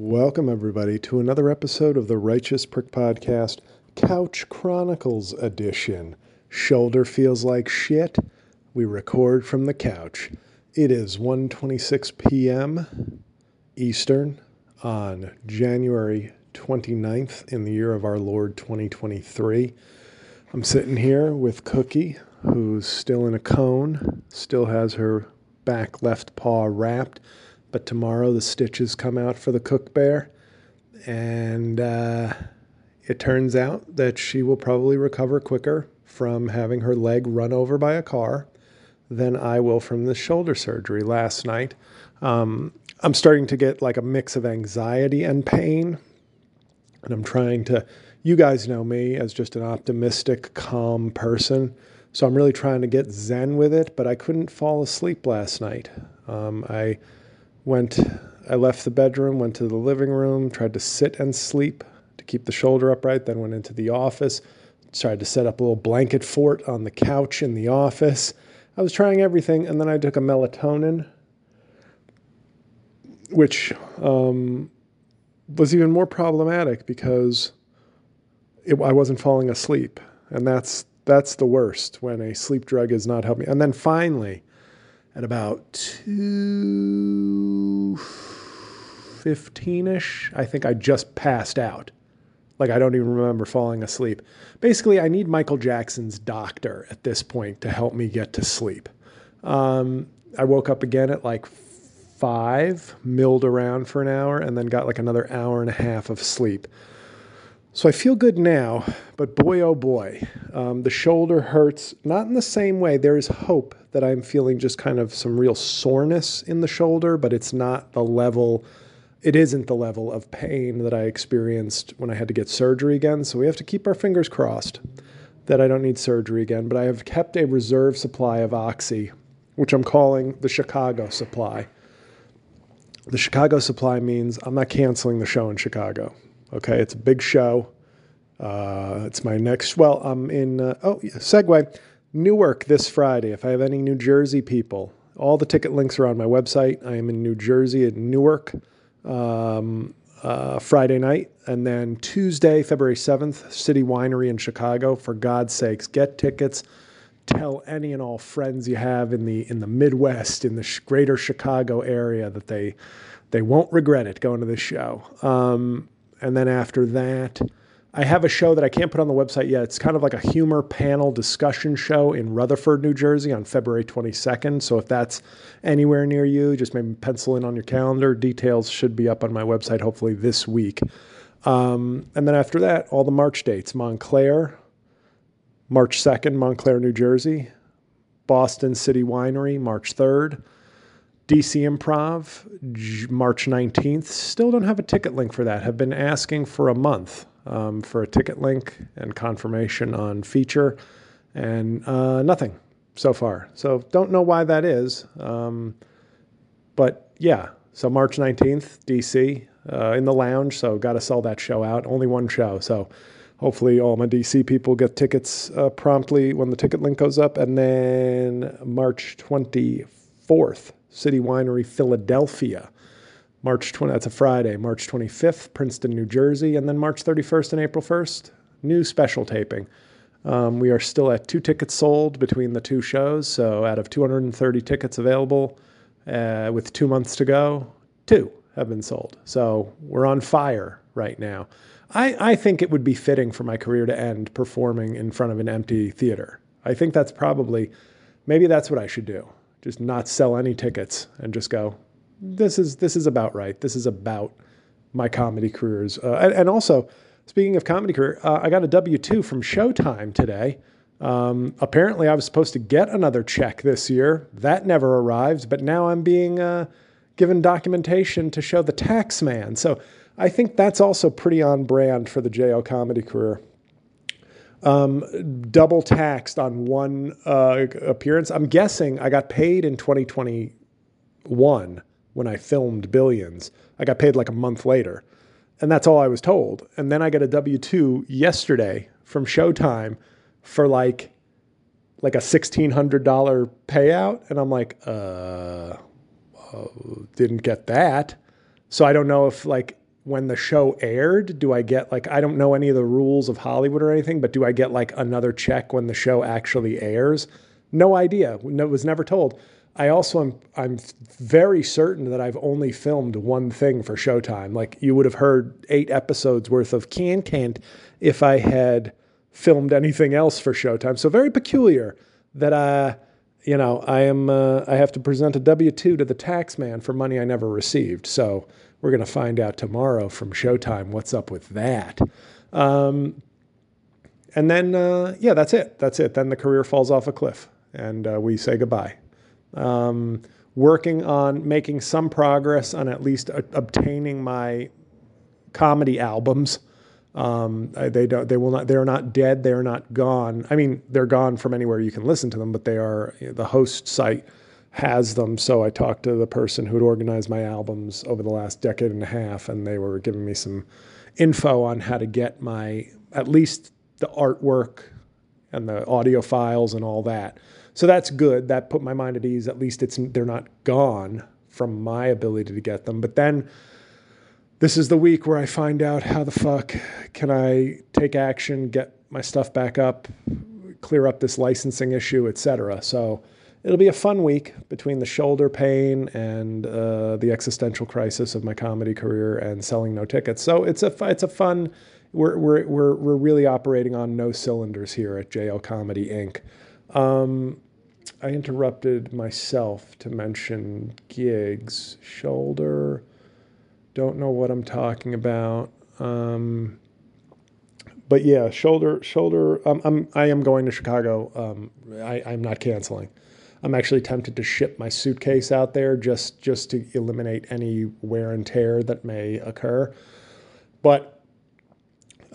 Welcome, everybody, to another episode of the Righteous Prick Podcast, Couch Chronicles Edition. Shoulder feels like shit. We record from the couch. It is 1:26 p.m. Eastern on January 29th in the year of our Lord 2023. I'm sitting here with Cookie, who's still in a cone, still has her back left paw wrapped but tomorrow the stitches come out for the cook bear, and uh, it turns out that she will probably recover quicker from having her leg run over by a car than I will from the shoulder surgery last night. Um, I'm starting to get like a mix of anxiety and pain, and I'm trying to. You guys know me as just an optimistic, calm person. So I'm really trying to get zen with it, but I couldn't fall asleep last night. Um, I went I left the bedroom, went to the living room, tried to sit and sleep to keep the shoulder upright, then went into the office, tried to set up a little blanket fort on the couch in the office. I was trying everything, and then I took a melatonin, which um, was even more problematic because it, I wasn't falling asleep, and that's that's the worst when a sleep drug is not helping. And then finally, at about 2.15ish i think i just passed out like i don't even remember falling asleep basically i need michael jackson's doctor at this point to help me get to sleep um, i woke up again at like five milled around for an hour and then got like another hour and a half of sleep so I feel good now, but boy, oh boy, um, the shoulder hurts. Not in the same way. There is hope that I'm feeling just kind of some real soreness in the shoulder, but it's not the level. It isn't the level of pain that I experienced when I had to get surgery again. So we have to keep our fingers crossed that I don't need surgery again. But I have kept a reserve supply of Oxy, which I'm calling the Chicago supply. The Chicago supply means I'm not canceling the show in Chicago. Okay, it's a big show. Uh, it's my next. Well, I'm in. Uh, oh, yeah, segue. Newark this Friday. If I have any New Jersey people, all the ticket links are on my website. I am in New Jersey at Newark um, uh, Friday night, and then Tuesday, February seventh, City Winery in Chicago. For God's sakes, get tickets. Tell any and all friends you have in the in the Midwest, in the greater Chicago area, that they they won't regret it going to this show. Um, and then after that, I have a show that I can't put on the website yet. It's kind of like a humor panel discussion show in Rutherford, New Jersey on February 22nd. So if that's anywhere near you, just maybe pencil in on your calendar. Details should be up on my website hopefully this week. Um, and then after that, all the March dates Montclair, March 2nd, Montclair, New Jersey, Boston City Winery, March 3rd. DC Improv, March 19th. Still don't have a ticket link for that. Have been asking for a month um, for a ticket link and confirmation on feature, and uh, nothing so far. So don't know why that is. Um, but yeah, so March 19th, DC, uh, in the lounge. So got to sell that show out. Only one show. So hopefully all my DC people get tickets uh, promptly when the ticket link goes up. And then March 24th, City Winery, Philadelphia. March 20, that's a Friday, March 25th, Princeton, New Jersey, and then March 31st and April 1st, new special taping. Um, we are still at two tickets sold between the two shows. So out of 230 tickets available uh, with two months to go, two have been sold. So we're on fire right now. I, I think it would be fitting for my career to end performing in front of an empty theater. I think that's probably, maybe that's what I should do just not sell any tickets and just go, this is this is about right. This is about my comedy careers. Uh, and, and, also, speaking of comedy career, uh, I got a W two from Showtime today. Um, apparently, I was supposed to get another check this year. That never arrived, but now I'm being uh, given documentation to show the tax man. So I think that's also pretty on brand for the JO comedy career um, double taxed on one uh, appearance. I'm guessing I got paid in 2021 when I filmed Billions. I got paid like a month later. And that's all I was told. And then I got a W 2 yesterday from Showtime for like like a $1600 payout and I'm like, uh, uh didn't get that. So I don't know if like when the show aired, do I get like I don't know any of the rules of Hollywood or anything, but do I get like another check when the show actually airs? No idea. No, was never told. I also am I'm very certain that I've only filmed one thing for Showtime. Like you would have heard eight episodes worth of Can Can't if I had filmed anything else for Showtime. So very peculiar that I, you know, I am uh, I have to present a W two to the tax man for money I never received. So we're to find out tomorrow from Showtime what's up with that. Um, and then uh, yeah, that's it. That's it. Then the career falls off a cliff, and uh, we say goodbye um, working on making some progress on at least a- obtaining my comedy albums. Um, they don't. They will not. They are not dead. They are not gone. I mean, they're gone from anywhere you can listen to them, but they are. The host site has them. So I talked to the person who had organized my albums over the last decade and a half, and they were giving me some info on how to get my at least the artwork and the audio files and all that. So that's good. That put my mind at ease. At least it's they're not gone from my ability to get them. But then this is the week where I find out how the fuck can I take action, get my stuff back up, clear up this licensing issue, etc. So it'll be a fun week between the shoulder pain and uh, the existential crisis of my comedy career and selling no tickets. So it's a it's a fun. We're we're we're we're really operating on no cylinders here at JL Comedy Inc. Um, I interrupted myself to mention gigs, shoulder. Don't know what I'm talking about. Um, but yeah, shoulder, shoulder. Um, I'm I am going to Chicago. Um, I, I'm not canceling. I'm actually tempted to ship my suitcase out there just just to eliminate any wear and tear that may occur. But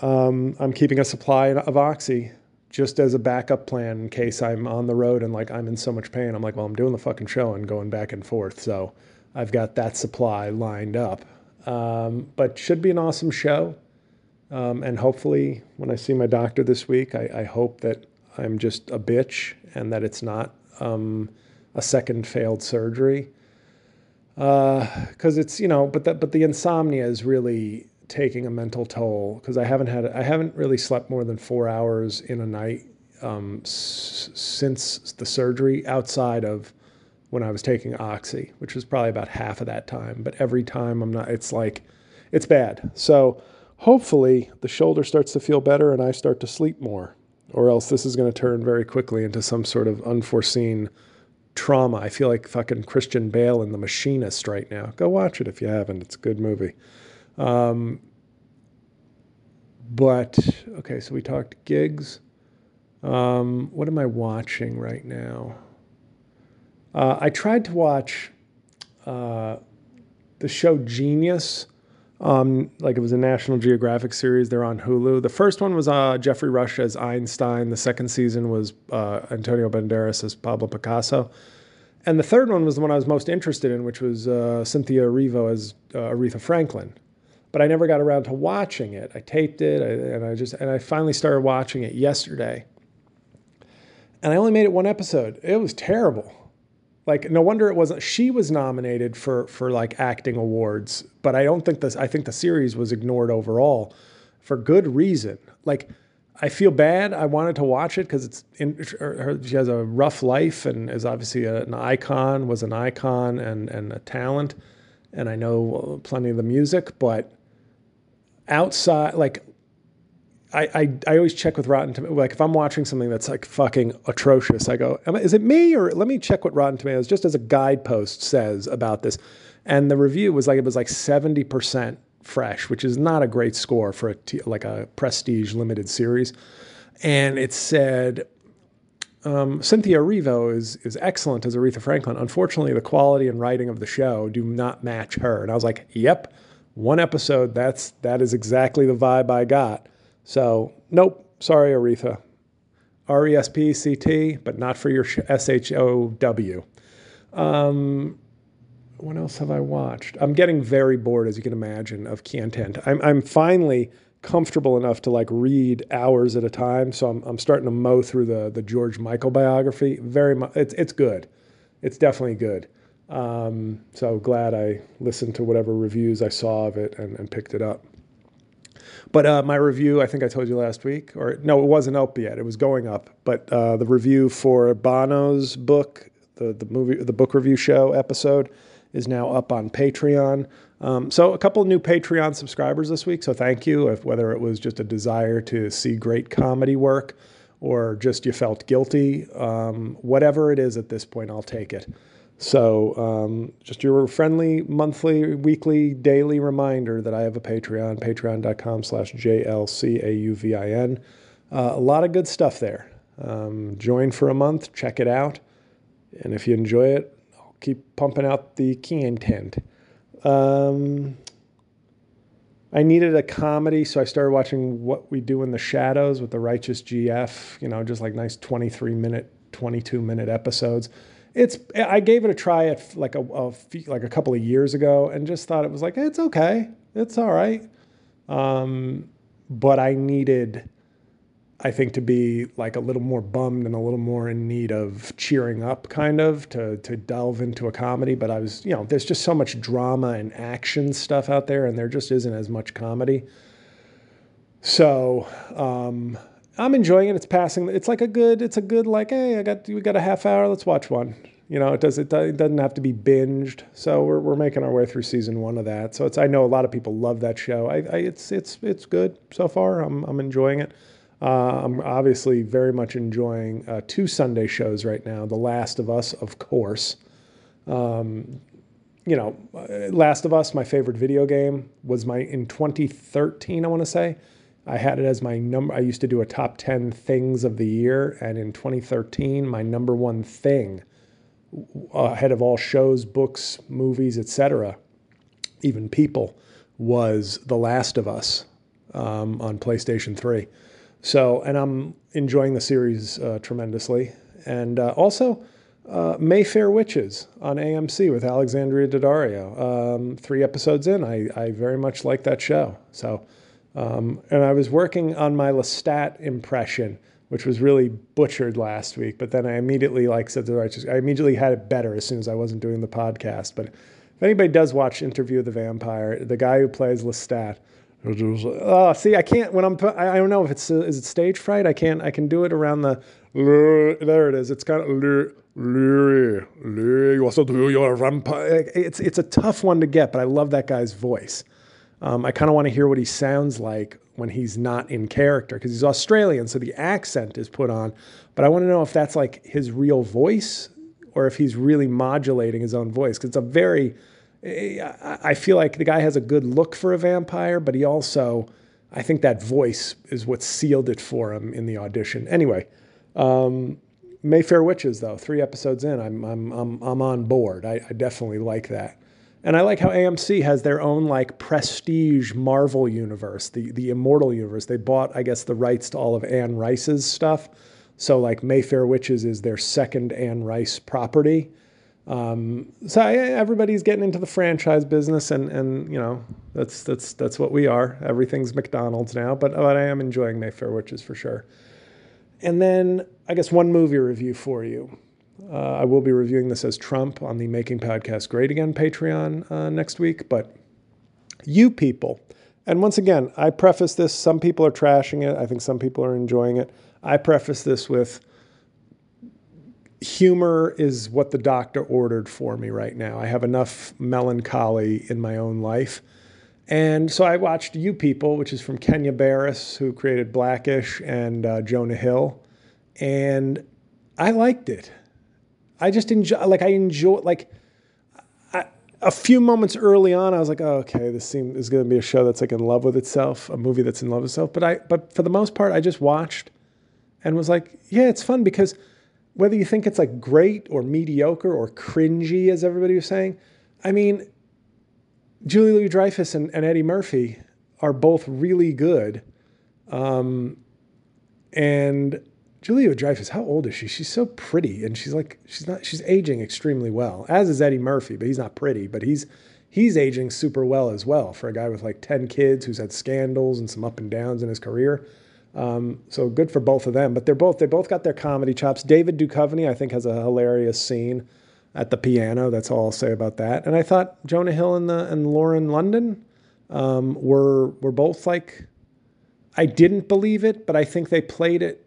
um, I'm keeping a supply of Oxy just as a backup plan in case I'm on the road and like I'm in so much pain. I'm like, well, I'm doing the fucking show and going back and forth. So I've got that supply lined up. Um, but should be an awesome show. Um, and hopefully, when I see my doctor this week, I, I, hope that I'm just a bitch and that it's not um, a second failed surgery. Because uh, it's you know, but that but the insomnia is really taking a mental toll because I haven't had I haven't really slept more than four hours in a night um, s- since the surgery outside of when I was taking oxy, which was probably about half of that time. But every time I'm not, it's like it's bad. So hopefully the shoulder starts to feel better and I start to sleep more, or else this is going to turn very quickly into some sort of unforeseen trauma. I feel like fucking Christian Bale in The Machinist right now. Go watch it if you haven't. It's a good movie. Um, but okay, so we talked gigs. Um, what am I watching right now? Uh, I tried to watch uh, the show Genius. Um, like it was a National Geographic series. They're on Hulu. The first one was uh, Geoffrey Rush as Einstein. The second season was uh, Antonio Banderas as Pablo Picasso. And the third one was the one I was most interested in, which was uh, Cynthia Erivo as uh, Aretha Franklin but I never got around to watching it. I taped it, and I just and I finally started watching it yesterday. And I only made it one episode. It was terrible. Like no wonder it wasn't. She was nominated for for like acting awards, but I don't think this. I think the series was ignored overall, for good reason. Like I feel bad. I wanted to watch it because it's in, her, she has a rough life and is obviously a, an icon, was an icon and and a talent, and I know plenty of the music, but outside, like I, I, I always check with Rotten Tomatoes. Like if I'm watching something that's like fucking atrocious, I go, is it me or let me check what Rotten Tomatoes just as a guidepost says about this. And the review was like it was like seventy percent fresh, which is not a great score for a t- like a prestige limited series. And it said um, Cynthia Erivo is is excellent as Aretha Franklin. Unfortunately, the quality and writing of the show do not match her. And I was like, yep one episode, that's that is exactly the vibe I got. So nope, sorry Aretha. R E S P C T, but not for your S H O W. Um, what else have I watched? I'm getting very bored, as you can imagine, of content. I'm I'm finally comfortable enough to like read hours at a time, so I'm I'm starting to mow through the the George Michael biography. Very much, it's it's good. It's definitely good. Um, so glad I listened to whatever reviews I saw of it and, and picked it up. But uh, my review, I think I told you last week, or no, it wasn't up yet. It was going up. But uh, the review for Bono's book, the the movie, the book review show episode, is now up on Patreon. Um, so a couple new Patreon subscribers this week. So thank you. If whether it was just a desire to see great comedy work, or just you felt guilty, um, whatever it is at this point, I'll take it. So, um, just your friendly monthly, weekly, daily reminder that I have a Patreon, patreon.com slash JLCAUVIN. Uh, a lot of good stuff there. Um, join for a month, check it out. And if you enjoy it, I'll keep pumping out the content. Um, I needed a comedy, so I started watching What We Do in the Shadows with the Righteous GF, you know, just like nice 23 minute, 22 minute episodes it's I gave it a try at like a, a few, like a couple of years ago and just thought it was like it's okay, it's all right. Um, but I needed, I think, to be like a little more bummed and a little more in need of cheering up, kind of to to delve into a comedy. But I was, you know, there's just so much drama and action stuff out there, and there just isn't as much comedy. So. Um, I'm enjoying it. It's passing. It's like a good. It's a good like. Hey, I got we got a half hour. Let's watch one. You know, it does. It, it doesn't have to be binged. So we're we're making our way through season one of that. So it's. I know a lot of people love that show. I, I it's it's it's good so far. I'm I'm enjoying it. Uh, I'm obviously very much enjoying uh, two Sunday shows right now. The Last of Us, of course. Um, you know, Last of Us, my favorite video game, was my in 2013. I want to say I had it as my number. I used to do a top 10 things of the year. And in 2013, my number one thing, ahead of all shows, books, movies, etc., even people, was The Last of Us um, on PlayStation 3. So, and I'm enjoying the series uh, tremendously. And uh, also, uh, Mayfair Witches on AMC with Alexandria Daddario. Um, three episodes in, I, I very much like that show. So, um, and I was working on my Lestat impression, which was really butchered last week. But then I immediately, like said the righteous, I immediately had it better as soon as I wasn't doing the podcast. But if anybody does watch Interview of the Vampire, the guy who plays Lestat, oh, see, I can't when I'm. I don't know if it's is it stage fright. I can't. I can do it around the. There it is. It's kind of. You also do your vampire. It's it's a tough one to get, but I love that guy's voice. Um, I kind of want to hear what he sounds like when he's not in character because he's Australian, so the accent is put on. But I want to know if that's like his real voice or if he's really modulating his own voice because it's a very. I feel like the guy has a good look for a vampire, but he also, I think that voice is what sealed it for him in the audition. Anyway, um, Mayfair Witches though, three episodes in, I'm I'm I'm, I'm on board. I, I definitely like that. And I like how AMC has their own like prestige Marvel universe, the the Immortal universe. They bought, I guess, the rights to all of Anne Rice's stuff. So like Mayfair Witches is their second Anne Rice property. Um, so everybody's getting into the franchise business, and and you know that's that's that's what we are. Everything's McDonald's now, but but I am enjoying Mayfair Witches for sure. And then I guess one movie review for you. Uh, I will be reviewing this as Trump on the Making Podcast Great Again Patreon uh, next week. But you people, and once again, I preface this some people are trashing it, I think some people are enjoying it. I preface this with humor is what the doctor ordered for me right now. I have enough melancholy in my own life. And so I watched You People, which is from Kenya Barris, who created Blackish, and uh, Jonah Hill. And I liked it. I just enjoy, like, I enjoy, like, a few moments early on, I was like, oh, okay, this seems is going to be a show that's like in love with itself, a movie that's in love with itself. But I, but for the most part, I just watched and was like, yeah, it's fun because whether you think it's like great or mediocre or cringy, as everybody was saying, I mean, Julia Louis Dreyfus and, and Eddie Murphy are both really good. Um, and Julia Dreyfus, how old is she? She's so pretty, and she's like she's not she's aging extremely well. As is Eddie Murphy, but he's not pretty, but he's he's aging super well as well for a guy with like ten kids who's had scandals and some up and downs in his career. Um, so good for both of them. But they're both they both got their comedy chops. David Duchovny, I think, has a hilarious scene at the piano. That's all I'll say about that. And I thought Jonah Hill and the and Lauren London um, were were both like I didn't believe it, but I think they played it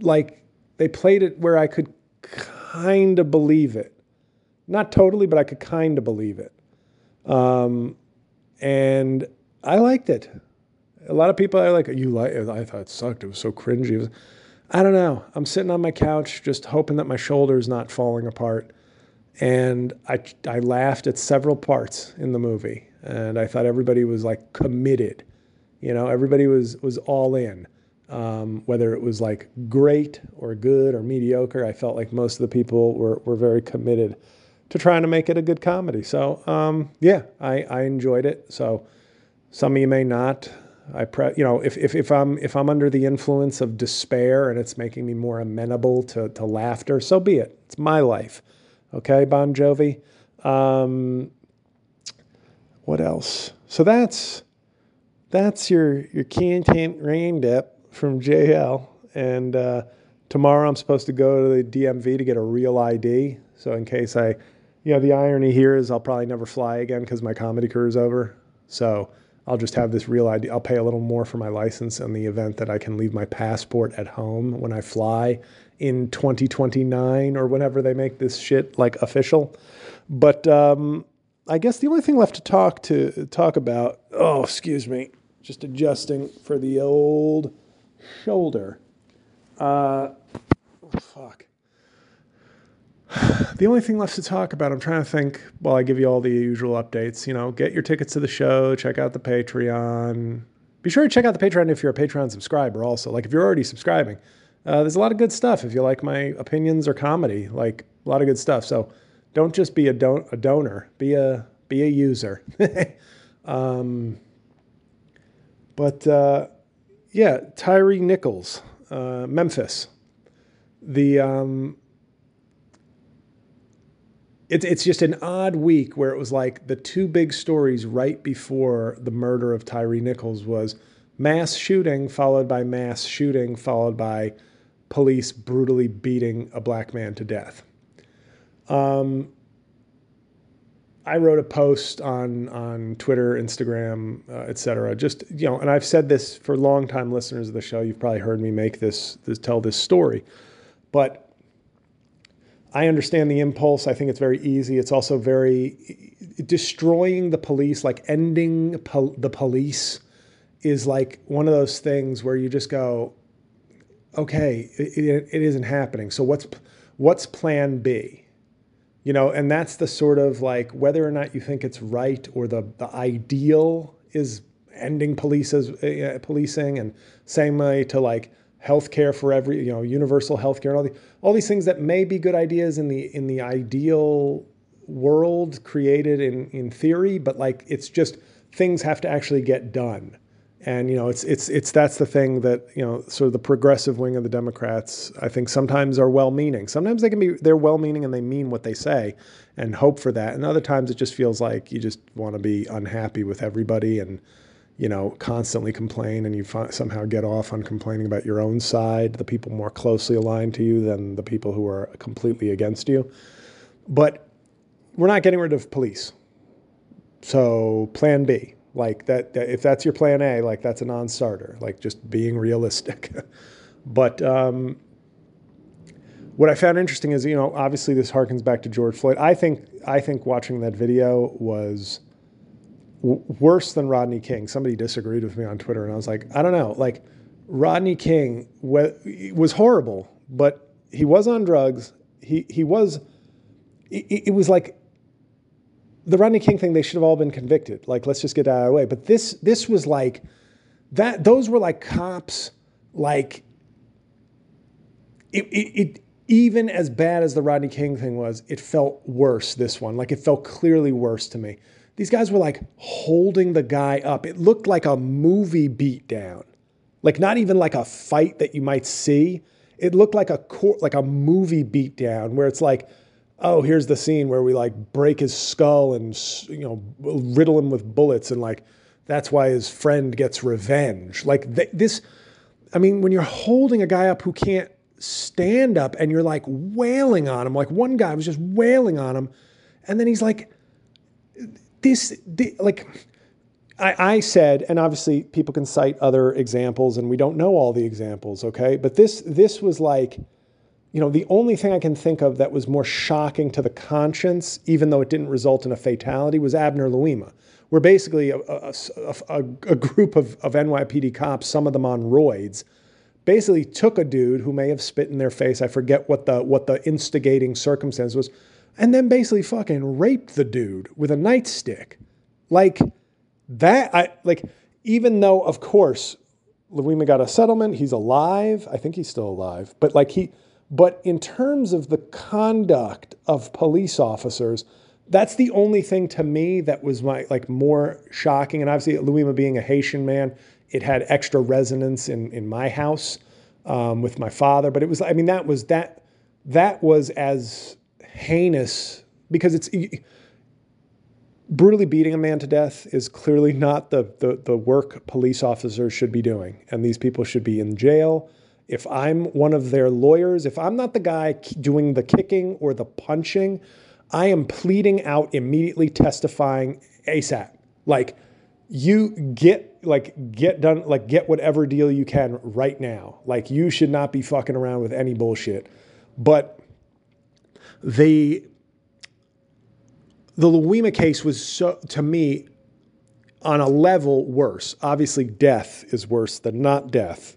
like they played it where I could kind of believe it. Not totally, but I could kind of believe it. Um, and I liked it. A lot of people are like, "You like?" I thought it sucked. It was so cringy. Was, I don't know. I'm sitting on my couch, just hoping that my shoulder's not falling apart. And I, I laughed at several parts in the movie, and I thought everybody was like committed. You know, everybody was was all in. Um, whether it was like great or good or mediocre, I felt like most of the people were were very committed to trying to make it a good comedy. So um, yeah, I, I enjoyed it. So some of you may not. I pre- you know if, if, if I'm if I'm under the influence of despair and it's making me more amenable to, to laughter, so be it. It's my life. Okay, Bon Jovi. Um, what else? So that's that's your your content roundup from JL. And uh, tomorrow I'm supposed to go to the DMV to get a real ID. So in case I, you know, the irony here is I'll probably never fly again because my comedy career is over. So I'll just have this real ID. I'll pay a little more for my license in the event that I can leave my passport at home when I fly in 2029 or whenever they make this shit like official. But um, I guess the only thing left to talk to talk about. Oh, excuse me, just adjusting for the old shoulder. Uh, oh, fuck. The only thing left to talk about, I'm trying to think while I give you all the usual updates. You know, get your tickets to the show, check out the Patreon. Be sure to check out the Patreon if you're a Patreon subscriber, also. Like, if you're already subscribing, uh, there's a lot of good stuff. If you like my opinions or comedy, like a lot of good stuff. So don't just be a, don- a donor, be a, be a user. um, but uh, yeah, Tyre Nichols, uh, Memphis. The um, it's it's just an odd week where it was like the two big stories right before the murder of Tyre Nichols was mass shooting followed by mass shooting followed by police brutally beating a black man to death. Um, I wrote a post on on Twitter, Instagram, uh, etc. Just you know, and I've said this for longtime listeners of the show. You've probably heard me make this, this tell this story, but I understand the impulse. I think it's very easy. It's also very destroying the police, like ending pol- the police, is like one of those things where you just go, okay, it, it, it isn't happening. So what's what's Plan B? You know, and that's the sort of like whether or not you think it's right or the the ideal is ending uh, policing and same way to like healthcare for every you know universal healthcare and all the all these things that may be good ideas in the in the ideal world created in in theory but like it's just things have to actually get done and you know it's it's it's that's the thing that you know sort of the progressive wing of the democrats i think sometimes are well meaning sometimes they can be they're well meaning and they mean what they say and hope for that and other times it just feels like you just want to be unhappy with everybody and you know, constantly complain and you somehow get off on complaining about your own side, the people more closely aligned to you than the people who are completely against you. But we're not getting rid of police. So, plan B, like that, that if that's your plan A, like that's a non starter, like just being realistic. but, um, what I found interesting is, you know, obviously this harkens back to George Floyd. I think I think watching that video was worse than Rodney King. Somebody disagreed with me on Twitter, and I was like, I don't know. Like, Rodney King was horrible, but he was on drugs. He he was. It, it was like the Rodney King thing. They should have all been convicted. Like, let's just get out of the way. But this this was like that. Those were like cops. Like it, it, it even as bad as the Rodney King thing was, it felt worse. This one, like, it felt clearly worse to me these guys were like holding the guy up. It looked like a movie beatdown, like not even like a fight that you might see. It looked like a court, like a movie beatdown where it's like, oh, here's the scene where we like break his skull and you know riddle him with bullets and like that's why his friend gets revenge. Like th- this, I mean, when you're holding a guy up who can't stand up and you're like wailing on him. Like one guy was just wailing on him. And then he's like, this, the, like, I, I said, and obviously people can cite other examples, and we don't know all the examples, okay? But this, this was like, you know, the only thing I can think of that was more shocking to the conscience, even though it didn't result in a fatality, was Abner Louima, where basically a, a, a, a group of, of NYPD cops, some of them on roids, basically took a dude who may have spit in their face. I forget what the what the instigating circumstance was, and then basically fucking raped the dude with a nightstick. Like that, I like. Even though, of course, Louima got a settlement. He's alive. I think he's still alive. But like he, but in terms of the conduct of police officers, that's the only thing to me that was my like more shocking. And obviously, Louima being a Haitian man, it had extra resonance in in my house um, with my father. But it was, I mean, that was that that was as heinous because it's brutally beating a man to death is clearly not the, the, the work police officers should be doing. And these people should be in jail. If I'm one of their lawyers, if I'm not the guy doing the kicking or the punching, I am pleading out immediately testifying ASAP. Like, you get like get done like get whatever deal you can right now like you should not be fucking around with any bullshit but the the Louima case was so to me on a level worse. Obviously, death is worse than not death.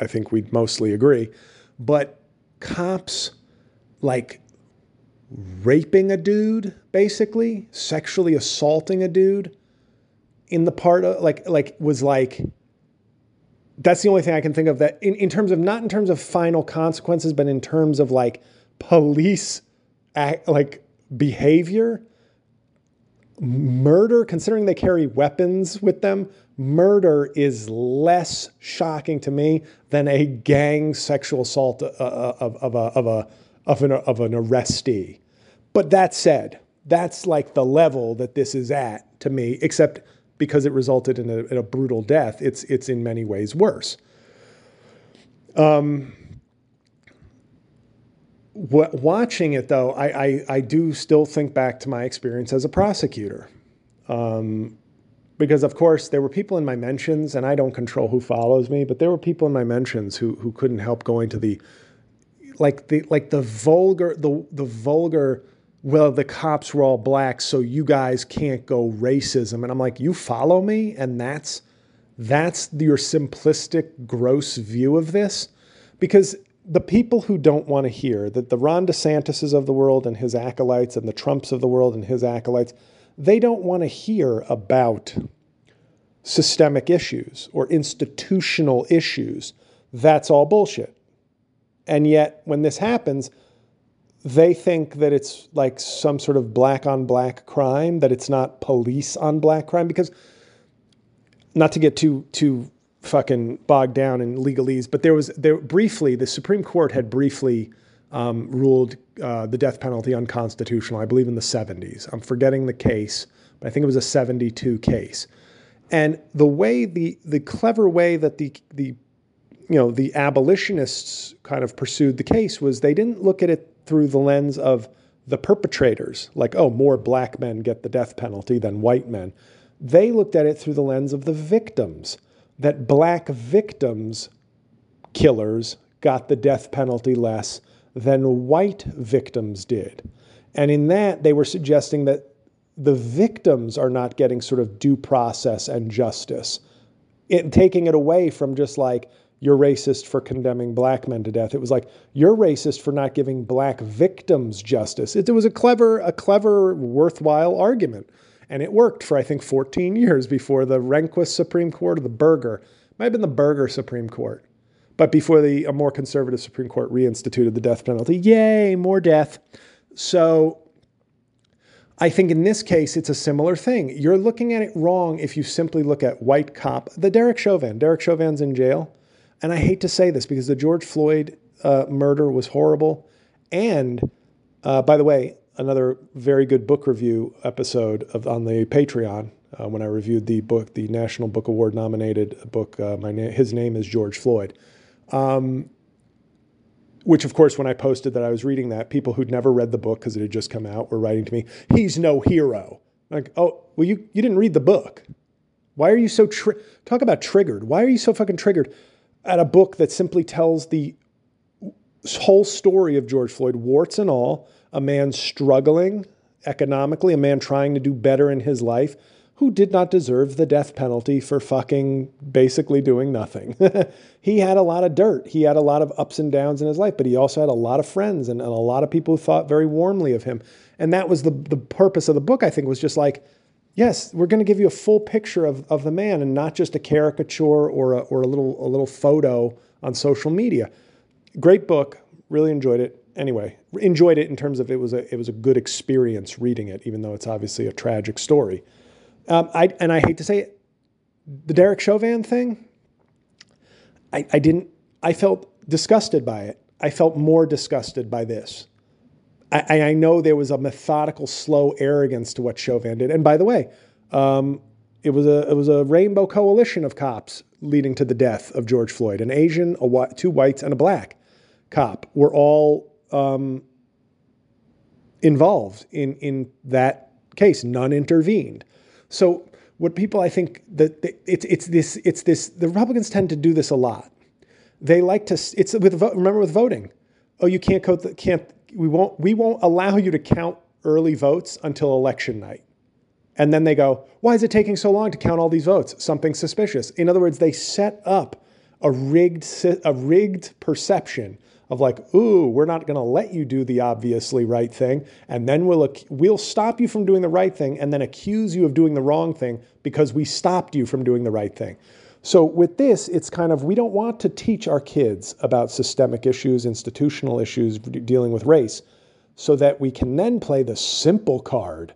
I think we'd mostly agree. But cops like raping a dude, basically, sexually assaulting a dude in the part of like like was like that's the only thing I can think of that in, in terms of not in terms of final consequences, but in terms of like police act, like behavior murder, considering they carry weapons with them, murder is less shocking to me than a gang sexual assault uh, uh, of, of, a, of, a, of, an, of an arrestee. But that said, that's like the level that this is at to me, except because it resulted in a, in a brutal death, it's, it's in many ways worse. Um, watching it though, I, I, I, do still think back to my experience as a prosecutor. Um, because of course there were people in my mentions, and I don't control who follows me, but there were people in my mentions who who couldn't help going to the like the like the vulgar the the vulgar well the cops were all black so you guys can't go racism. And I'm like you follow me? And that's that's your simplistic gross view of this? Because the people who don't want to hear that the Ron DeSantises of the world and his acolytes and the Trumps of the world and his acolytes, they don't want to hear about systemic issues or institutional issues. That's all bullshit. And yet, when this happens, they think that it's like some sort of black on black crime, that it's not police on black crime. Because, not to get too too fucking bogged down in legalese. But there was there briefly the Supreme Court had briefly um, ruled uh, the death penalty unconstitutional. I believe in the 70s. I'm forgetting the case, but I think it was a 72 case. And the way the the clever way that the the you know the abolitionists kind of pursued the case was they didn't look at it through the lens of the perpetrators, like oh more black men get the death penalty than white men. They looked at it through the lens of the victims that black victims, killers, got the death penalty less than white victims did. And in that, they were suggesting that the victims are not getting sort of due process and justice, it, taking it away from just like, you're racist for condemning black men to death. It was like you're racist for not giving black victims justice. It, it was a clever, a clever, worthwhile argument. And it worked for, I think, 14 years before the Rehnquist Supreme Court or the Burger. Might have been the Burger Supreme Court. But before the a more conservative Supreme Court reinstituted the death penalty. Yay, more death. So I think in this case, it's a similar thing. You're looking at it wrong if you simply look at white cop, the Derek Chauvin. Derek Chauvin's in jail. And I hate to say this because the George Floyd uh, murder was horrible. And uh, by the way, another very good book review episode of on the Patreon uh, when I reviewed the book, the National Book Award nominated book. Uh, my na- his name is George Floyd. Um, which of course when i posted that i was reading that people who'd never read the book because it had just come out were writing to me he's no hero. Like oh well you, you didn't read the book. Why are you so tri- talk about triggered. Why are you so fucking triggered at a book that simply tells the whole story of george floyd warts and all a man struggling economically a man trying to do better in his life who did not deserve the death penalty for fucking basically doing nothing. he had a lot of dirt. He had a lot of ups and downs in his life, but he also had a lot of friends and, and a lot of people who thought very warmly of him. And that was the, the purpose of the book, I think, was just like, yes, we're going to give you a full picture of, of the man and not just a caricature or a, or a little a little photo on social media. Great book, really enjoyed it. Anyway, enjoyed it in terms of it was a it was a good experience reading it, even though it's obviously a tragic story. Um, I, and I hate to say it, the Derek Chauvin thing, I, I didn't, I felt disgusted by it. I felt more disgusted by this. I, I know there was a methodical, slow arrogance to what Chauvin did. And by the way, um, it was a it was a rainbow coalition of cops leading to the death of George Floyd. An Asian, a two whites, and a black cop were all um, involved in in that case. None intervened. So what people I think that it's it's this it's this the Republicans tend to do this a lot. They like to it's with remember with voting. Oh, you can't the, can't we won't we won't allow you to count early votes until election night. And then they go, why is it taking so long to count all these votes? Something suspicious. In other words, they set up a rigged a rigged perception of like, ooh, we're not going to let you do the obviously right thing, and then we'll we'll stop you from doing the right thing, and then accuse you of doing the wrong thing because we stopped you from doing the right thing. So with this, it's kind of we don't want to teach our kids about systemic issues, institutional issues dealing with race, so that we can then play the simple card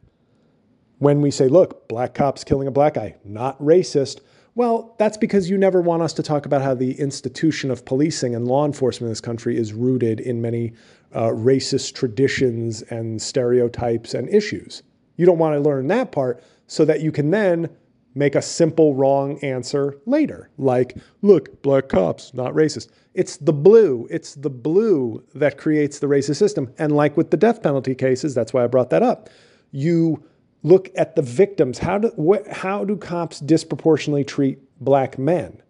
when we say, look, black cops killing a black guy, not racist. Well, that's because you never want us to talk about how the institution of policing and law enforcement in this country is rooted in many uh, racist traditions and stereotypes and issues. You don't want to learn that part so that you can then make a simple wrong answer later, like, look, black cops, not racist. It's the blue. It's the blue that creates the racist system. And like with the death penalty cases, that's why I brought that up. You look at the victims. How do, how do cops disproportionately treat black men?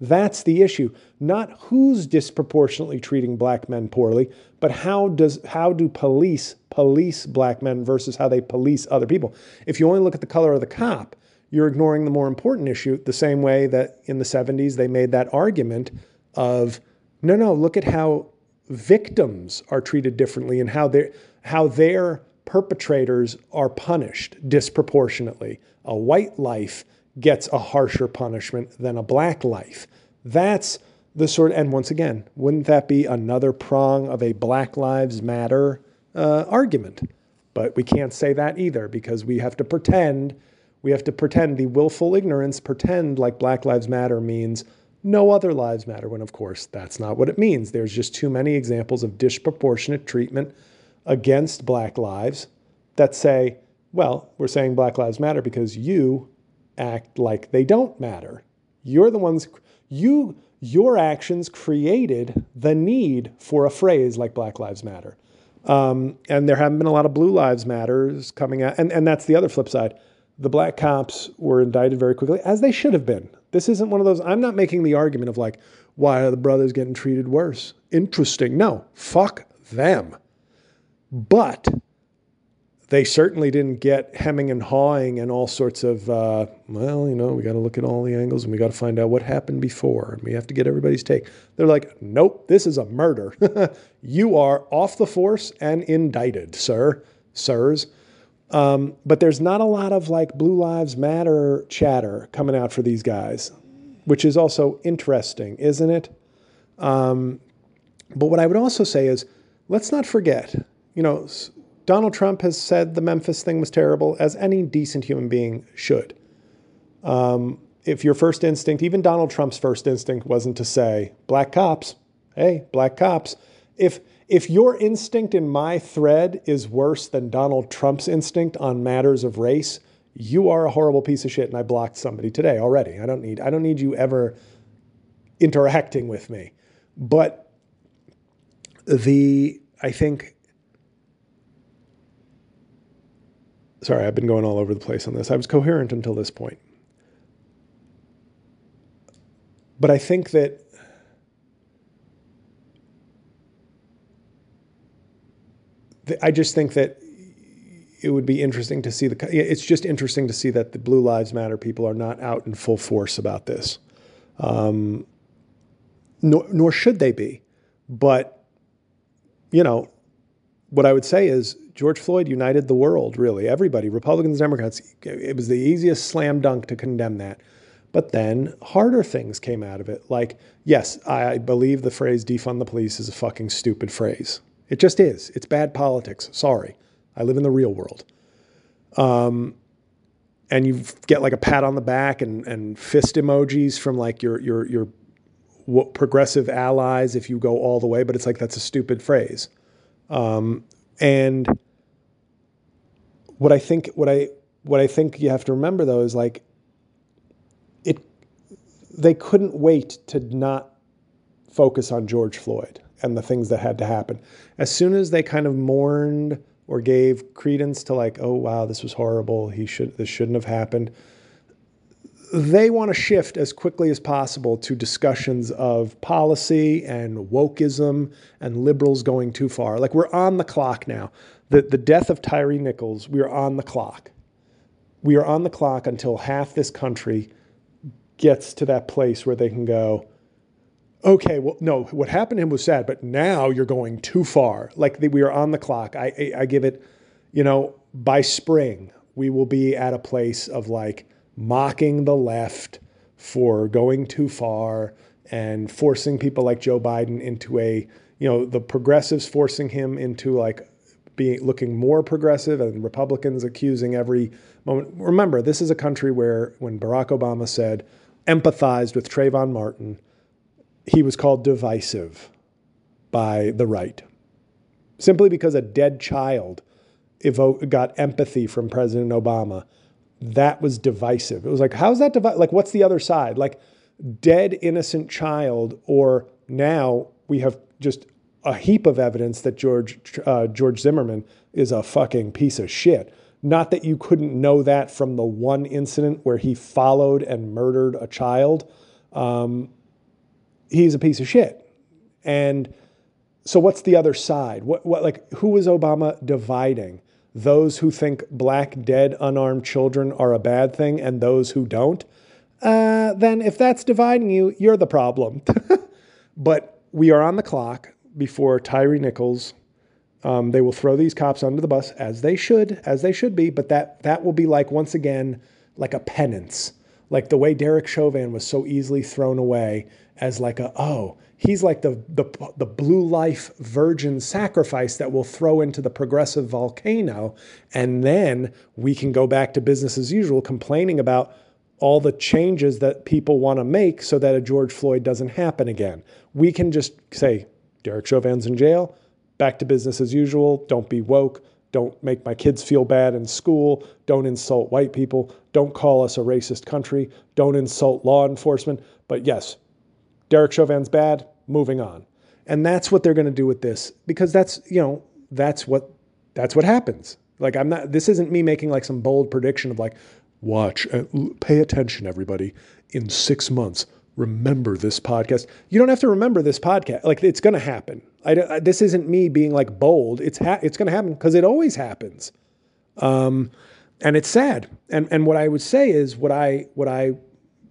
That's the issue. Not who's disproportionately treating black men poorly, but how does how do police police black men versus how they police other people? If you only look at the color of the cop, you're ignoring the more important issue, the same way that in the 70s they made that argument of no, no, look at how victims are treated differently and how they how they're perpetrators are punished disproportionately. A white life gets a harsher punishment than a black life. That's the sort, and once again, wouldn't that be another prong of a Black Lives Matter uh, argument? But we can't say that either because we have to pretend, we have to pretend the willful ignorance, pretend like Black Lives Matter means no other lives matter, when of course that's not what it means. There's just too many examples of disproportionate treatment against Black lives that say, well, we're saying Black Lives Matter because you act like they don't matter. You're the ones, you, your actions created the need for a phrase like Black Lives Matter. Um, and there haven't been a lot of Blue Lives Matters coming out. And, and that's the other flip side. The black cops were indicted very quickly, as they should have been. This isn't one of those, I'm not making the argument of like, why are the brothers getting treated worse? Interesting. No, fuck them. But they certainly didn't get hemming and hawing and all sorts of, uh, well, you know, we got to look at all the angles and we got to find out what happened before and we have to get everybody's take. They're like, nope, this is a murder. you are off the force and indicted, sir, sirs. Um, but there's not a lot of like Blue Lives Matter chatter coming out for these guys, which is also interesting, isn't it? Um, but what I would also say is, let's not forget you know, Donald Trump has said the Memphis thing was terrible, as any decent human being should. Um, if your first instinct, even Donald Trump's first instinct wasn't to say, black cops, hey, black cops. If, if your instinct in my thread is worse than Donald Trump's instinct on matters of race, you are a horrible piece of shit. And I blocked somebody today already. I don't need, I don't need you ever interacting with me. But the I think sorry, I've been going all over the place on this. I was coherent until this point. But I think that I just think that it would be interesting to see the. It's just interesting to see that the Blue Lives Matter people are not out in full force about this, um, nor, nor should they be. But you know, what I would say is George Floyd united the world. Really, everybody, Republicans, Democrats. It was the easiest slam dunk to condemn that. But then harder things came out of it. Like, yes, I believe the phrase defund the police is a fucking stupid phrase. It just is. It's bad politics. Sorry. I live in the real world. Um, and you get like a pat on the back and, and fist emojis from like your your your progressive allies if you go all the way, but it's like that's a stupid phrase. Um, and what I think what I what I think you have to remember though is like it they couldn't wait to not focus on George Floyd and the things that had to happen. As soon as they kind of mourned or gave credence to like, oh wow, this was horrible. He should this shouldn't have happened. They want to shift as quickly as possible to discussions of policy and wokeism and liberals going too far. Like we're on the clock now. The the death of Tyre Nichols, we are on the clock. We are on the clock until half this country gets to that place where they can go, okay, well, no, what happened to him was sad, but now you're going too far. Like the, we are on the clock. I, I, I give it, you know, by spring, we will be at a place of like mocking the left for going too far and forcing people like Joe Biden into a, you know, the progressives forcing him into like being looking more progressive and Republicans accusing every moment. Remember, this is a country where when Barack Obama said, empathized with Trayvon Martin, he was called divisive by the right simply because a dead child evoked, got empathy from President Obama. That was divisive. It was like, how's that divisive? Like, what's the other side? Like, dead innocent child, or now we have just a heap of evidence that George uh, George Zimmerman is a fucking piece of shit. Not that you couldn't know that from the one incident where he followed and murdered a child. Um, he's a piece of shit. And so what's the other side? What, what like who is Obama dividing? Those who think black dead unarmed children are a bad thing and those who don't? Uh, then if that's dividing you, you're the problem. but we are on the clock before Tyre Nichols. Um, they will throw these cops under the bus as they should, as they should be. But that that will be like once again like a penance, like the way Derek Chauvin was so easily thrown away as like a oh he's like the the the blue life virgin sacrifice that we'll throw into the progressive volcano and then we can go back to business as usual complaining about all the changes that people want to make so that a George Floyd doesn't happen again. We can just say Derek Chauvin's in jail, back to business as usual, don't be woke, don't make my kids feel bad in school, don't insult white people, don't call us a racist country, don't insult law enforcement. But yes, Derek Chauvin's bad, moving on. And that's what they're going to do with this because that's, you know, that's what that's what happens. Like I'm not this isn't me making like some bold prediction of like watch uh, pay attention everybody. In 6 months remember this podcast. You don't have to remember this podcast. Like it's going to happen. I, I, this isn't me being like bold. It's ha- it's going to happen because it always happens. Um, and it's sad. And and what I would say is what I what I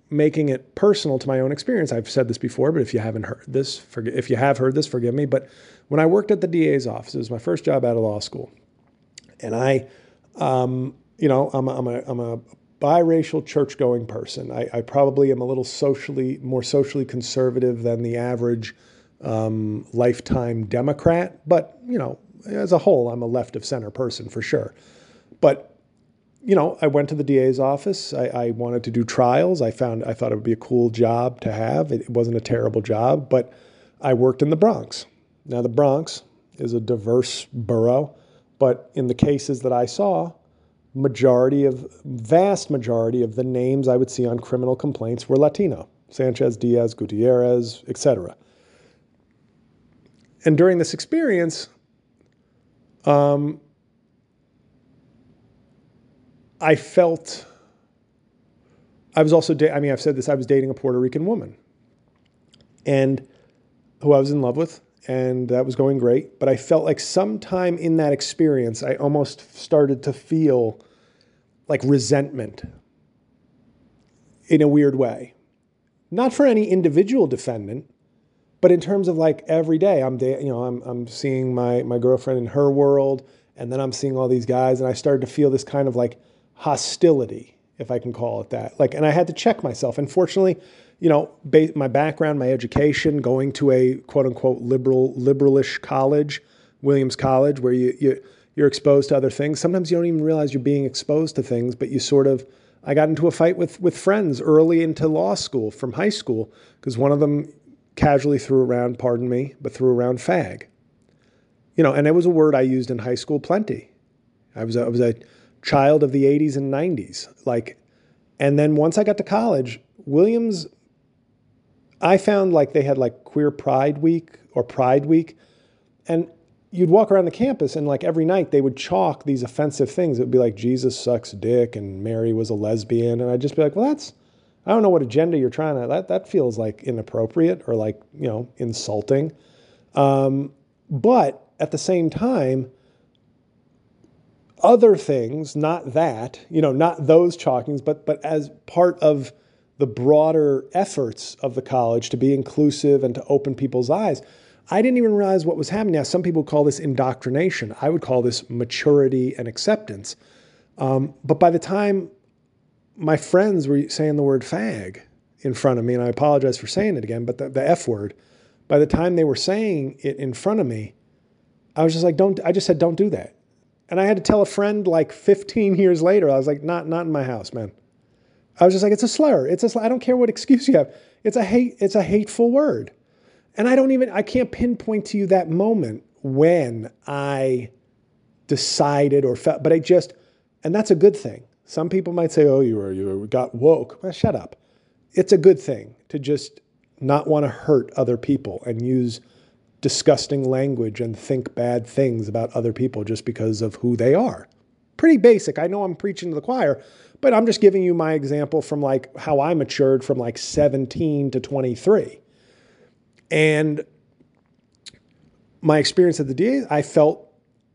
making it personal to my own experience. I've said this before, but if you haven't heard this, forg- if you have heard this, forgive me. But when I worked at the DA's office, it was my first job out of law school, and I, um, you know, I'm a, I'm a, I'm a biracial church-going person. I, I, probably am a little socially more socially conservative than the average um, lifetime Democrat, but you know, as a whole, I'm a left of center person for sure. But you know, I went to the DA's office. I, I, wanted to do trials. I found I thought it would be a cool job to have. It wasn't a terrible job, but I worked in the Bronx. Now the Bronx is a diverse borough, but in the cases that I saw, majority of vast majority of the names I would see on criminal complaints were Latino. Sanchez, Diaz, Gutierrez, etc. and during this experience, um, I felt I was also, da- I mean, I've said this, I was dating a Puerto Rican woman and who I was in love with, and that was going great. But I felt like sometime in that experience, I almost started to feel like resentment in a weird way. Not for any individual defendant, but in terms of like every day, I'm you know I'm I'm seeing my my girlfriend in her world, and then I'm seeing all these guys, and I started to feel this kind of like hostility, if I can call it that. Like, and I had to check myself. Unfortunately, you know, ba- my background, my education, going to a quote unquote liberal liberalish college, Williams College, where you you you're exposed to other things. Sometimes you don't even realize you're being exposed to things, but you sort of I got into a fight with with friends early into law school from high school because one of them casually threw around, pardon me, but threw around fag. You know, and it was a word I used in high school plenty. I was a, I was a child of the 80s and 90s. Like, and then once I got to college, Williams, I found like they had like Queer Pride Week or Pride Week, and you'd walk around the campus and like every night they would chalk these offensive things. It would be like Jesus sucks dick and Mary was a lesbian, and I'd just be like, well, that's I don't know what agenda you're trying to. That that feels like inappropriate or like you know insulting. Um, but at the same time, other things, not that, you know, not those chalkings, but but as part of the broader efforts of the college to be inclusive and to open people's eyes. I didn't even realize what was happening. Now, some people call this indoctrination. I would call this maturity and acceptance. Um, but by the time my friends were saying the word fag in front of me, and I apologize for saying it again, but the, the F word, by the time they were saying it in front of me, I was just like, don't, I just said, don't do that. And I had to tell a friend like 15 years later, I was like, not, not in my house, man. I was just like, it's a slur. It's a slur. I don't care what excuse you have. It's a hate, it's a hateful word. And I don't even, I can't pinpoint to you that moment when I decided or felt, but I just, and that's a good thing. Some people might say, oh, you were, you got woke. Well, shut up. It's a good thing to just not want to hurt other people and use disgusting language and think bad things about other people just because of who they are. Pretty basic. I know I'm preaching to the choir, but I'm just giving you my example from like how I matured from like 17 to 23. And my experience at the DA, I felt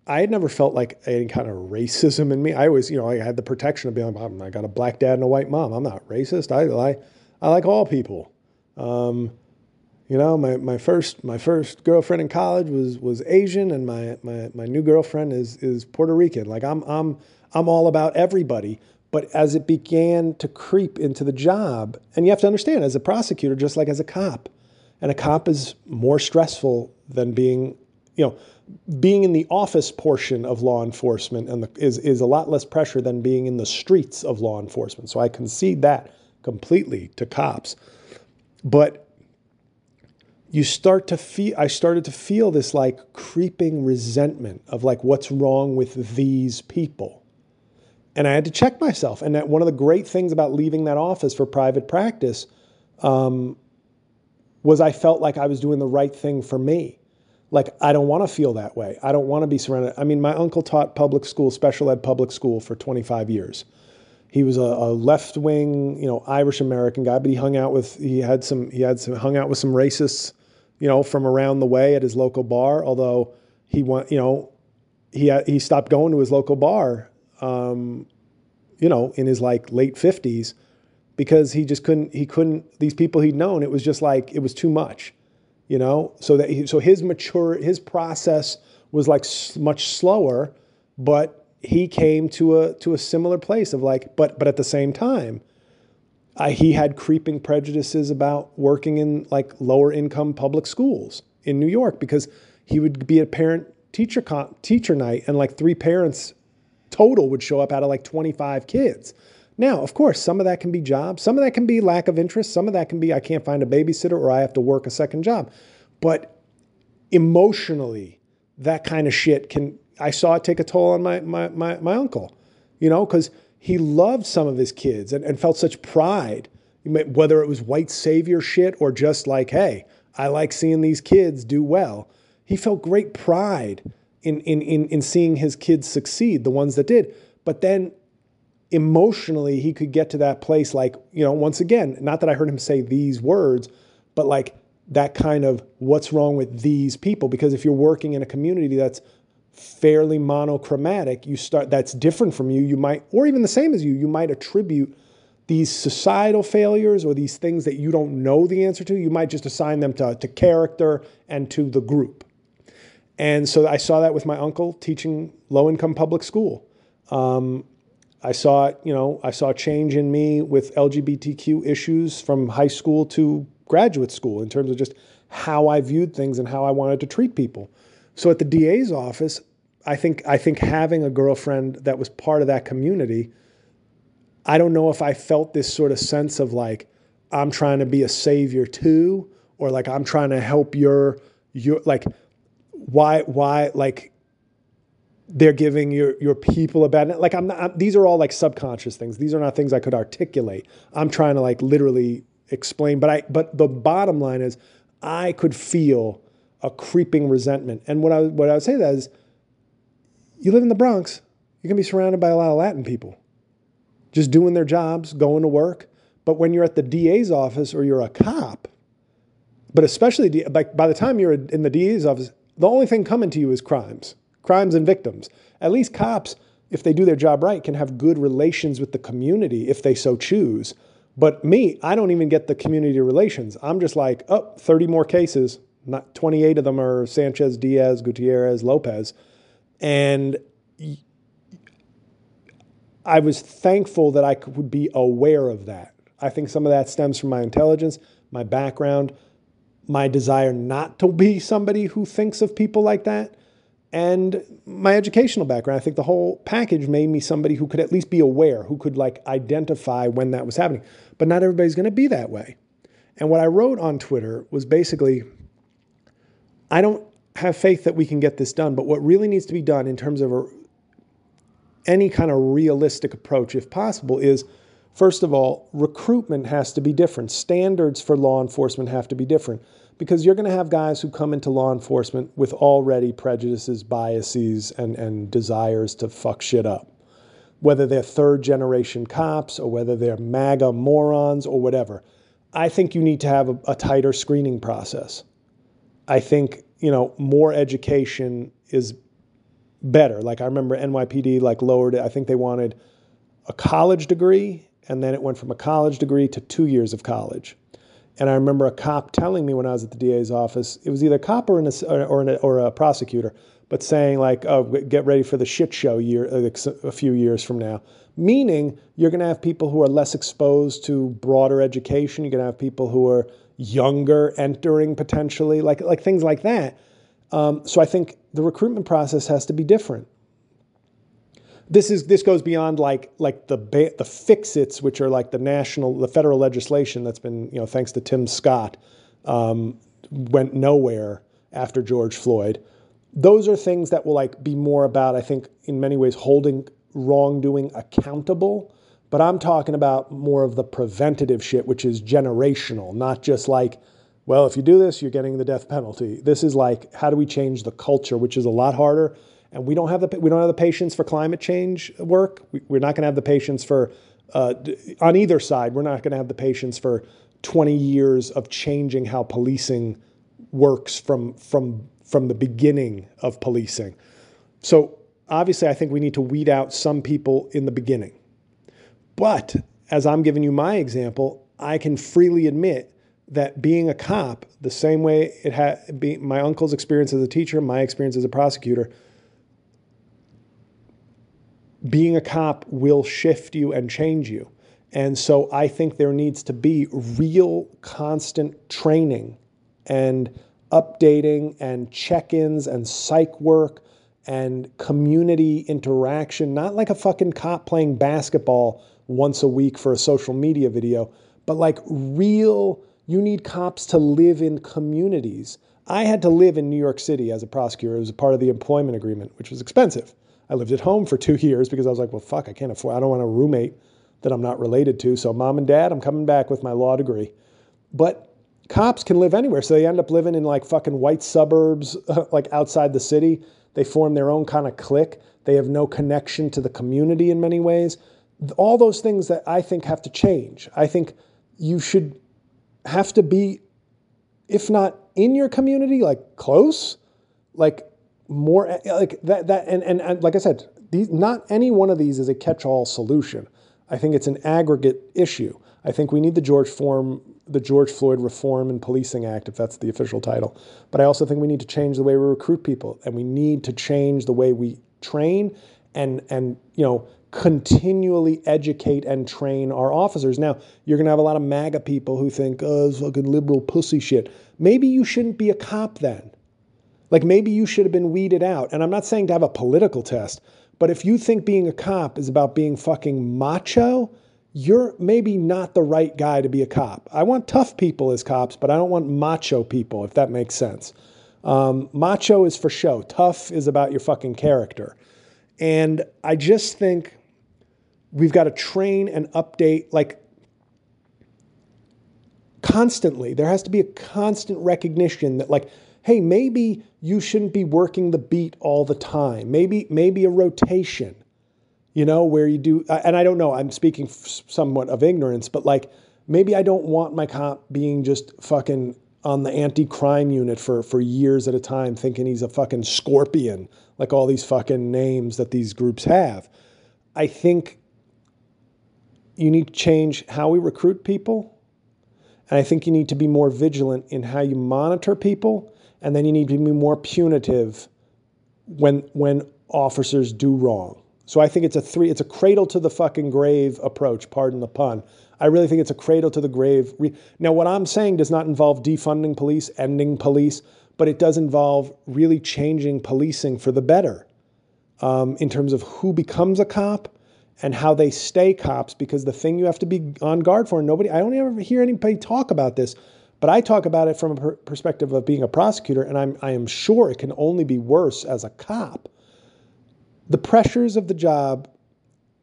I had never felt like any kind of racism in me. I always, you know, I had the protection of being like, I got a black dad and a white mom. I'm not racist. I, I, I like all people. Um, you know, my, my first my first girlfriend in college was was Asian, and my, my my new girlfriend is is Puerto Rican. Like I'm I'm I'm all about everybody. But as it began to creep into the job, and you have to understand, as a prosecutor, just like as a cop, and a cop is more stressful than being, you know, being in the office portion of law enforcement and the, is is a lot less pressure than being in the streets of law enforcement. So I concede that completely to cops. But you start to feel i started to feel this like creeping resentment of like what's wrong with these people. And i had to check myself. And that one of the great things about leaving that office for private practice um, was i felt like i was doing the right thing for me. Like i don't want to feel that way. I don't want to be surrounded i mean my uncle taught public school special ed public school for 25 years. He was a, a left wing, you know, Irish American guy, but he hung out with he had some he had some hung out with some racists you know, from around the way at his local bar. Although he went, you know, he he stopped going to his local bar, um, you know, in his like late fifties because he just couldn't. He couldn't. These people he'd known, it was just like it was too much, you know. So that he, so his mature his process was like much slower, but he came to a to a similar place of like, but but at the same time uh, he had creeping prejudices about working in like lower income public schools in New York because he would be a parent teacher con- teacher night and like three parents total would show up out of like 25 kids. Now, of course, some of that can be jobs, some of that can be lack of interest, some of that can be I can't find a babysitter or I have to work a second job. But emotionally, that kind of shit can I saw it take a toll on my my my, my uncle, you know, because he loved some of his kids and, and felt such pride, whether it was white savior shit or just like, hey, I like seeing these kids do well. he felt great pride in, in, in, in seeing his kids succeed, the ones that did. But then emotionally, he could get to that place like, you know, once again, not that I heard him say these words, but like that kind of what's wrong with these people. Because if you're working in a community that's fairly monochromatic, you start that's different from you, you might, or even the same as you, you might attribute these societal failures or these things that you don't know the answer to, you might just assign them to, to character and to the group. And so I saw that with my uncle teaching low income public school. Um, I saw it, you know, I saw a change in me with LGBTQ issues from high school to graduate school in terms of just how I viewed things and how I wanted to treat people. So at the DA's office, I think I think having a girlfriend that was part of that community I don't know if I felt this sort of sense of like, I'm trying to be a savior too, or like I'm trying to help your your like why why like they're giving your your people a bad like I'm not I'm, these are all like subconscious things. These are not things I could articulate. I'm trying to like literally explain, but I but the bottom line is I could feel a creeping resentment. And what I what I would say that is you live in the Bronx, you're to be surrounded by a lot of Latin people just doing their jobs, going to work. But when you're at the DA's office or you're a cop, but especially like by the time you're in the DA's office, the only thing coming to you is crimes, crimes and victims. At least cops, if they do their job right, can have good relations with the community if they so choose. But me, I don't even get the community relations. I'm just like, oh, 30 more cases. Not 28 of them are Sanchez, Diaz, Gutierrez, Lopez. And I was thankful that I could be aware of that. I think some of that stems from my intelligence, my background, my desire not to be somebody who thinks of people like that, and my educational background. I think the whole package made me somebody who could at least be aware, who could like identify when that was happening. But not everybody's going to be that way. And what I wrote on Twitter was basically I don't have faith that we can get this done, but what really needs to be done in terms of a any kind of realistic approach, if possible, is first of all, recruitment has to be different. Standards for law enforcement have to be different because you're going to have guys who come into law enforcement with already prejudices, biases, and, and desires to fuck shit up. Whether they're third generation cops or whether they're MAGA morons or whatever. I think you need to have a, a tighter screening process. I think, you know, more education is better. Like I remember NYPD like lowered it. I think they wanted a college degree, and then it went from a college degree to two years of college. And I remember a cop telling me when I was at the DA's office, it was either a cop or, an, or, an, or a prosecutor, but saying like, "Oh, get ready for the shit show year uh, a few years from now." Meaning, you're going to have people who are less exposed to broader education. You're going to have people who are younger entering potentially, like like things like that. Um, so I think the recruitment process has to be different. This is this goes beyond like like the the fix-its, which are like the national, the federal legislation that's been you know thanks to Tim Scott um, went nowhere after George Floyd. Those are things that will like be more about I think in many ways holding wrongdoing accountable. But I'm talking about more of the preventative shit, which is generational, not just like well, if you do this, you're getting the death penalty. This is like, how do we change the culture, which is a lot harder. And we don't have the we don't have the patience for climate change work. We, are not going to have the patience for uh, on either side. We're not going to have the patience for 20 years of changing how policing works from from from the beginning of policing. So obviously, I think we need to weed out some people in the beginning. But as I'm giving you my example, I can freely admit that being a cop, the same way it had my uncle's experience as a teacher, my experience as a prosecutor, being a cop will shift you and change you. And so I think there needs to be real constant training and updating and check ins and psych work and community interaction, not like a fucking cop playing basketball once a week for a social media video, but like real you need cops to live in communities. I had to live in New York City as a prosecutor. It was a part of the employment agreement, which was expensive. I lived at home for two years because I was like, well, fuck, I can't afford, I don't want a roommate that I'm not related to. So, mom and dad, I'm coming back with my law degree. But cops can live anywhere. So they end up living in like fucking white suburbs, like outside the city. They form their own kind of clique. They have no connection to the community in many ways. All those things that I think have to change. I think you should have to be, if not in your community, like close, like more like that. That and and, and like I said, these not any one of these is a catch-all solution. I think it's an aggregate issue. I think we need the George form the George Floyd Reform and Policing Act, if that's the official title. But I also think we need to change the way we recruit people, and we need to change the way we train and and you know continually educate and train our officers. Now, you're going to have a lot of MAGA people who think, oh, it's fucking liberal pussy shit. Maybe you shouldn't be a cop then. Like maybe you should have been weeded out. And I'm not saying to have a political test, but if you think being a cop is about being fucking macho, you're maybe not the right guy to be a cop. I want tough people as cops, but I don't want macho people, if that makes sense. Um, macho is for show, tough is about your fucking character. And I just think we've got to train and update like constantly. There has to be a constant recognition that, like, hey, maybe you shouldn't be working the beat all the time. Maybe, maybe a rotation you know, where you do, uh, and I don't know, I'm speaking somewhat of ignorance, but like maybe I don't want my cop being just fucking on the anti crime unit for, for years at a time, thinking he's a fucking scorpion, like all these fucking names that these groups have. I think you need to change how we recruit people. And I think you need to be more vigilant in how you monitor people. And then you need to be more punitive when, when officers do wrong. So I think it's a three, it's a cradle to the fucking grave approach, pardon the pun. I really think it's a cradle to the grave. Now, what I'm saying does not involve defunding police, ending police, but it does involve really changing policing for the better um, in terms of who becomes a cop and how they stay cops. Because the thing you have to be on guard for, nobody, I don't ever hear anybody talk about this, but I talk about it from a per- perspective of being a prosecutor, and I'm, I am sure it can only be worse as a cop the pressures of the job,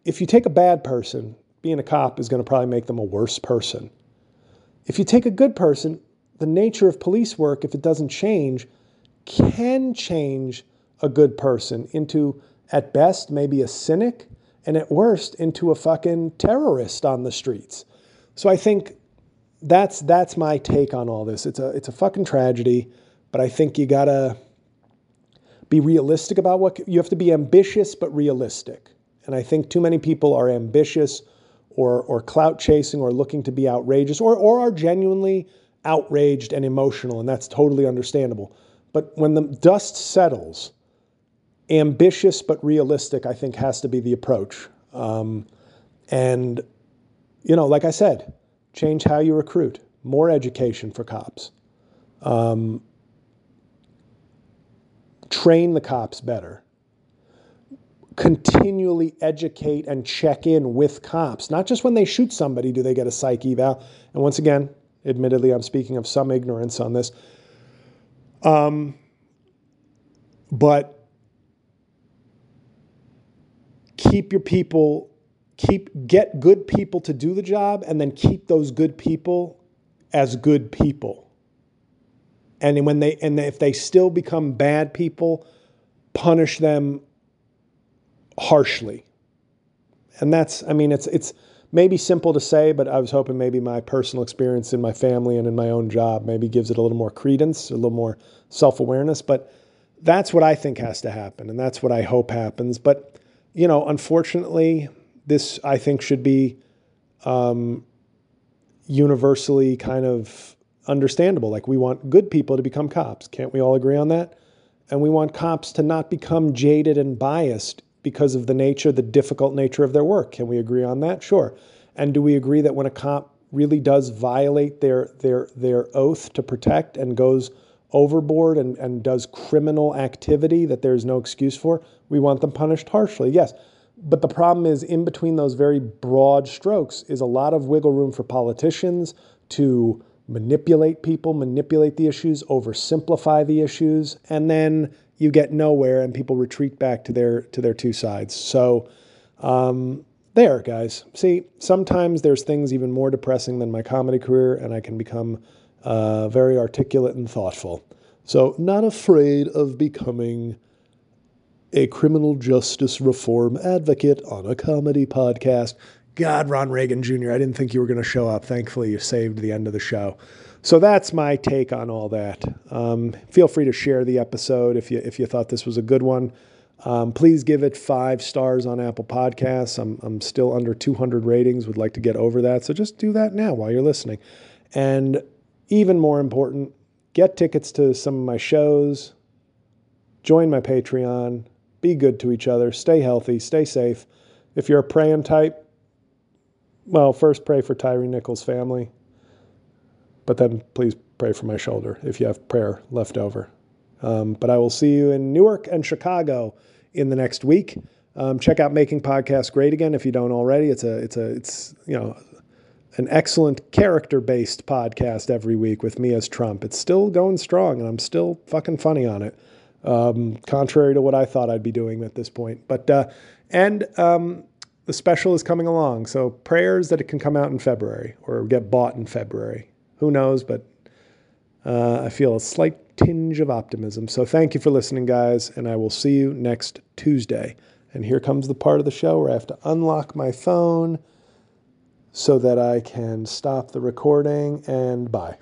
if you take a bad person, being a cop is going to probably make them a worse person. If you take a good person, the nature of police work, if it doesn't change, can change a good person into, at best, maybe a cynic, and at worst, into a fucking terrorist on the streets. So I think that's that's my take on all this. It's a it's a fucking tragedy, but I think you gotta be realistic about what you have to be ambitious but realistic. And I think too many people are ambitious or or clout chasing or looking to be outrageous or or are genuinely outraged and emotional and that's totally understandable. But when the dust settles, ambitious but realistic I think has to be the approach. Um, and you know, like I said, change how you recruit, more education for cops. Um, train the cops better, continually educate and check in with cops. Not just when they shoot somebody do they get a psych eval. And once again, admittedly, I'm speaking of some ignorance on this. Um, but keep your people keep get good people to do the job and then keep those good people as good people and when they and if they still become bad people, punish them harshly. And that's I mean it's it's maybe simple to say, but I was hoping maybe my personal experience in my family and in my own job maybe gives it a little more credence, a little more self-awareness, but that's what I think has to happen and that's what I hope happens, but you know, unfortunately, this I think should be um, universally kind of understandable. Like we want good people to become cops. Can't we all agree on that? And we want cops to not become jaded and biased because of the nature, the difficult nature of their work. Can we agree on that? Sure. And do we agree that when a cop really does violate their their their oath to protect and goes overboard and, and does criminal activity that there's no excuse for, we want them punished harshly. Yes. But the problem is, in between those very broad strokes, is a lot of wiggle room for politicians to manipulate people, manipulate the issues, oversimplify the issues, and then you get nowhere and people retreat back to their to their two sides. So um, there, guys. See, sometimes there's things even more depressing than my comedy career, and I can become uh, very articulate and thoughtful. So, not afraid of becoming a criminal justice reform advocate on a comedy podcast. God, Ron Reagan Jr., I didn't think you were going to show up. Thankfully, you saved the end of the show. So that's my take on all that. Um, feel free to share the episode if you if you thought this was a good one. Um, please give it five stars on Apple Podcasts. I'm I'm still under 200 ratings. Would like to get over that. So just do that now while you're listening. And even more important, get tickets to some of my shows. Join my Patreon. Be good to each other. Stay healthy. Stay safe. If you're a praying type, well, first pray for Tyre Nichols' family, but then please pray for my shoulder if you have prayer left over. Um, but I will see you in Newark and Chicago in the next week. Um, check out Making Podcasts Great Again if you don't already. It's a it's a it's you know an excellent character based podcast every week with me as Trump. It's still going strong, and I'm still fucking funny on it. Um, contrary to what I thought I'd be doing at this point, but uh, and um, the special is coming along. So prayers that it can come out in February or get bought in February. Who knows? But uh, I feel a slight tinge of optimism. So thank you for listening, guys, and I will see you next Tuesday. And here comes the part of the show where I have to unlock my phone so that I can stop the recording and bye.